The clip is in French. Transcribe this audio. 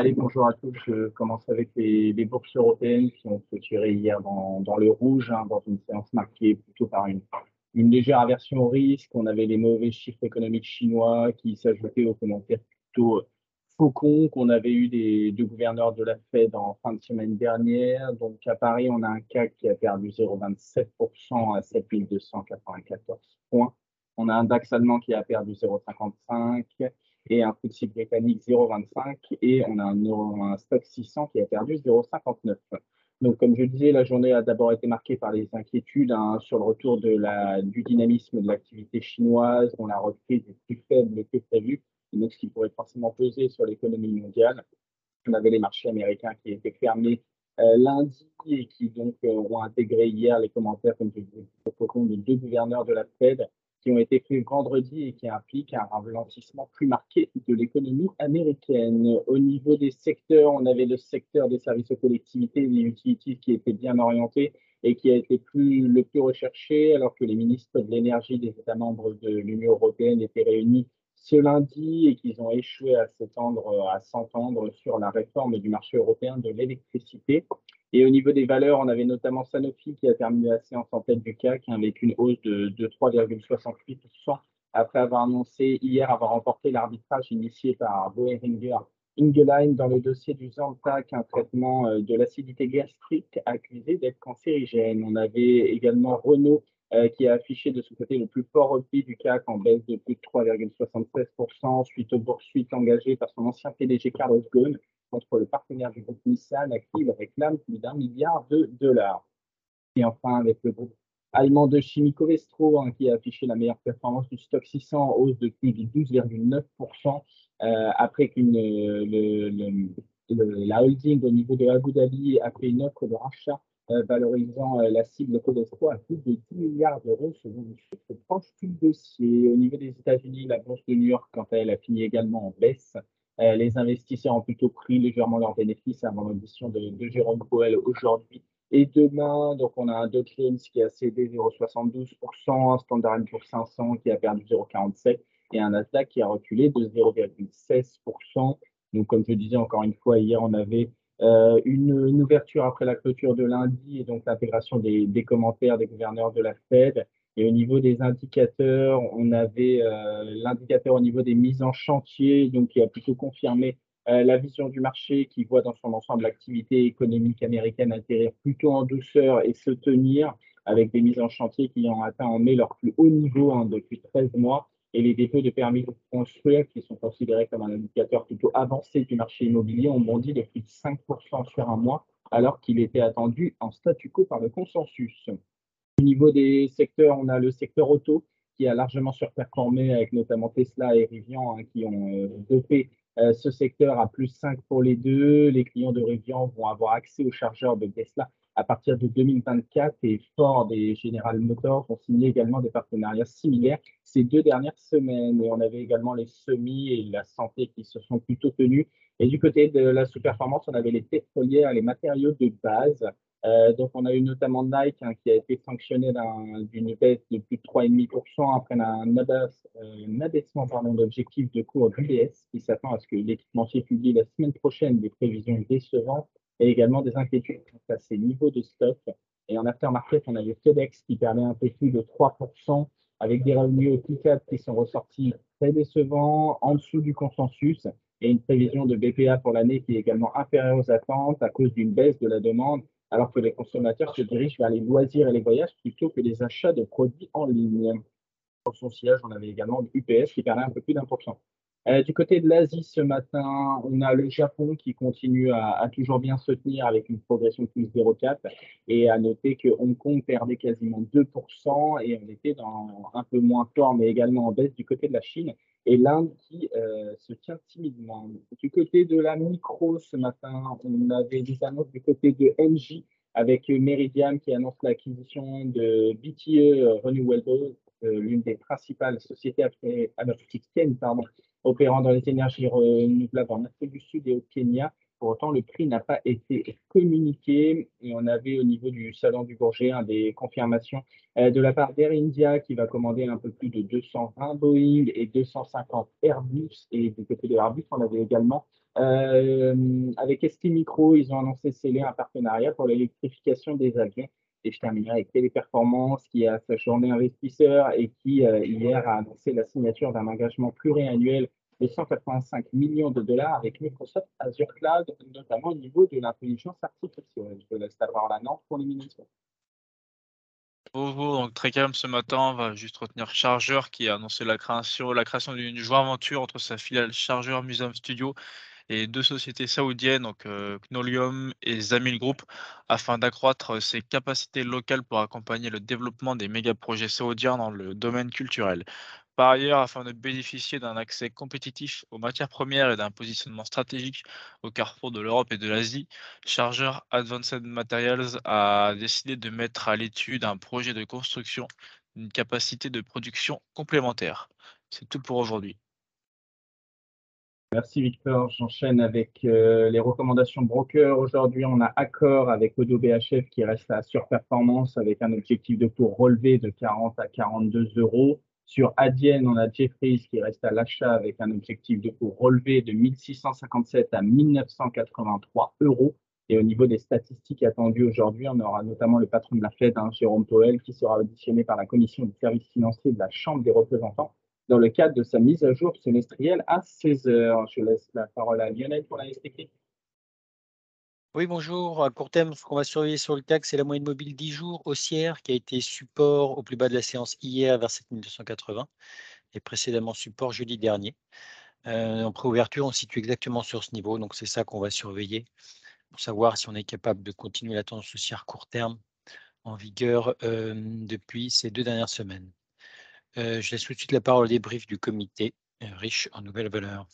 Allez, bonjour à tous. Je commence avec les, bourses européennes qui ont clôturé hier dans, le rouge, hein, dans une séance marquée plutôt par une, légère aversion au risque. On avait les mauvais chiffres économiques chinois qui s'ajoutaient aux commentaires plutôt faucons qu'on avait eu des deux gouverneurs de la Fed en fin de semaine dernière. Donc à Paris, on a un CAC qui a perdu 0,27% à 7294 points. On a un DAX allemand qui a perdu 0,55 et un FTSE britannique 0,25 et on a un, stock 600 qui a perdu 0,59. Donc, comme je disais, la journée a d'abord été marquée par les inquiétudes hein, sur le retour de la, du dynamisme de l'activité chinoise, dont la reprise est plus faible que prévu, donc ce qui pourrait forcément peser sur l'économie mondiale. On avait les marchés américains qui étaient fermés euh, lundi et qui donc euh, ont intégré hier les commentaires, comme je disais, de deux gouverneurs de la Fed qui ont été pris vendredi et qui impliquent un ralentissement plus marqué de l'économie américaine. Au niveau des secteurs, on avait le secteur des services aux collectivités, des utilities qui était bien orienté et qui a été le plus recherché, alors que les ministres de l'énergie des États membres de l'Union européenne étaient réunis ce lundi et qu'ils ont échoué à s'entendre sur la réforme du marché européen de l'électricité. Et au niveau des valeurs, on avait notamment Sanofi qui a terminé la séance en tête du CAC avec une hausse de, de 3,68% après avoir annoncé hier avoir remporté l'arbitrage initié par Boehringer Ingelheim dans le dossier du Zantac, un traitement euh, de l'acidité gastrique accusé d'être cancérigène. On avait également Renault euh, qui a affiché de son côté le plus fort repli du CAC en baisse de plus de 3,76% suite aux poursuites engagées par son ancien PDG Carlos Ghosn contre le partenaire du groupe Nissan à qui réclame plus d'un milliard de dollars. Et enfin, avec le groupe allemand de chimie Covestro, hein, qui a affiché la meilleure performance du stock 600 en hausse de plus de 12,9%, euh, après qu'une la holding au niveau de Abu Dhabi a fait une offre de rachat euh, valorisant euh, la cible Covestro à plus de 10 milliards d'euros selon le chiffre proche du dossier. Au niveau des États-Unis, la bourse de New York, quant à elle, a fini également en baisse euh, les investisseurs ont plutôt pris légèrement leurs bénéfices avant l'audition de, de Jérôme Powell aujourd'hui et demain. Donc, on a un Dow qui a cédé 0,72%, un Standard Poor's 500 qui a perdu 0,47% et un Nasdaq qui a reculé de 0,16%. Donc, comme je disais encore une fois, hier, on avait euh, une, ouverture après la clôture de lundi et donc l'intégration des, commentaires des gouverneurs de la Fed. Et au niveau des indicateurs, on avait euh, l'indicateur au niveau des mises en chantier, donc qui a plutôt confirmé euh, la vision du marché qui voit dans son ensemble l'activité économique américaine atterrir plutôt en douceur et se tenir avec des mises en chantier qui ont atteint en mai leur plus haut niveau hein, depuis 13 mois et les dépôts de permis de construire qui sont considérés comme un indicateur plutôt avancé du marché immobilier ont bondi de plus de 5% sur un mois alors qu'il était attendu en statu quo par le consensus. Au niveau des secteurs, on a le secteur auto qui a largement surperformé avec notamment Tesla et Rivian hein, qui ont euh, dopé euh, ce secteur à plus 5 pour les deux. Les clients de Rivian vont avoir accès aux chargeurs de Tesla à partir de 2024 et Ford et General Motors ont signé également des partenariats similaires ces deux dernières semaines. On avait également les semis et la santé qui se sont plutôt tenus. Et du côté de la sous-performance, on avait les pétrolières, les matériaux de base euh, donc, on a eu notamment Nike hein, qui a été sanctionné d'une baisse de plus de 3,5% après un, euh, abaissement d'objectif de cours d'UBS qui s'attend à ce que l'équipementier publie la semaine prochaine des prévisions décevantes et également des inquiétudes quant à ses niveaux de stock. Et en aftermarket, on a eu FedEx qui perdait un peu plus de 3% avec des revenus au T4 qui sont ressortis très décevants, en dessous du consensus et une prévision de BPA pour l'année qui est également inférieure aux attentes à cause d'une baisse de la demande alors que les consommateurs se dirigent vers les loisirs et les voyages plutôt que les achats de produits en ligne. Pour son sillage, on avait également UPS qui perdait un peu plus d'un pour cent. Euh, du côté de l'Asie, ce matin, on a le Japon qui continue à, toujours bien se tenir avec une progression de plus 0,4 et à noter que Hong Kong perdait quasiment 2% et on était dans un peu moins fort, mais également en baisse du côté de la Chine et l'Inde qui euh, se tient timidement. Du côté de la micro, ce matin, on avait des annonces du côté de NJ avec Meridian qui annonce l'acquisition de BTE Renewable, euh, l'une des principales sociétés américaines pardon, opérant dans les énergies renouvelables en Afrique du Sud et au Kenya. Pour autant, le prix n'a pas été communiqué et on avait au niveau du salon du Bourget des confirmations euh, de la part d'Air India qui va commander un peu plus de 220 Boeing et 250 Airbus. Et du côté de Airbus, on avait également Euh, avec ST Micro, ils ont annoncé sceller un partenariat pour l'électrification des avions. Et je terminerai avec Téléperformance, qui a sa journée investisseur et qui, euh, hier, a annoncé la signature d'un engagement pluriannuel de 185 millions de dollars avec Microsoft Azure Cloud, notamment au niveau de l'intelligence artificielle. Je vous laisse la note pour l'élimination. Bonjour, donc très calme ce matin, on va juste retenir Chargeur qui a annoncé la création, la création d'une joint aventure entre sa filiale Chargeur Museum Studio et deux sociétés saoudiennes, donc euh, Knolium et Zamil Group, afin d'accroître ses capacités locales pour accompagner le développement des méga-projets saoudiens dans le domaine culturel. Par ailleurs, afin de bénéficier d'un accès compétitif aux matières premières et d'un positionnement stratégique au carrefour de l'Europe et de l'Asie, Charger Advanced Materials a décidé de mettre à l'étude un projet de construction d'une capacité de production complémentaire. C'est tout pour aujourd'hui. Merci Victor. J'enchaîne avec euh, les recommandations broker. Aujourd'hui, on a Accor avec Odo BHF qui reste à surperformance avec un objectif de cours relevé de 40 à 42 euros. Sur Adyen, on a Jeffries qui reste à l'achat avec un objectif de cours relevé de 1657 à 1983 euros. Et au niveau des statistiques attendues aujourd'hui, on aura notamment le patron de la Fed, hein, Jérôme Powell, qui sera auditionné par la Commission des services financiers de la Chambre des représentants dans le cadre de sa mise à jour semestrielle à 16 heures. Je laisse la parole à Lionel pour la STK. Oui, bonjour. À court terme, ce qu'on va surveiller sur le CAC, c'est la moyenne mobile 10 jours haussière qui a été support au plus bas de la séance hier vers 7280 et précédemment support jeudi dernier. Euh, en préouverture, on se situe exactement sur ce niveau, donc c'est ça qu'on va surveiller pour savoir si on est capable de continuer la tendance haussière court terme en vigueur euh, depuis ces deux dernières semaines. Euh, je laisse tout de suite la parole au débrief du comité, euh, riche en nouvelles valeurs.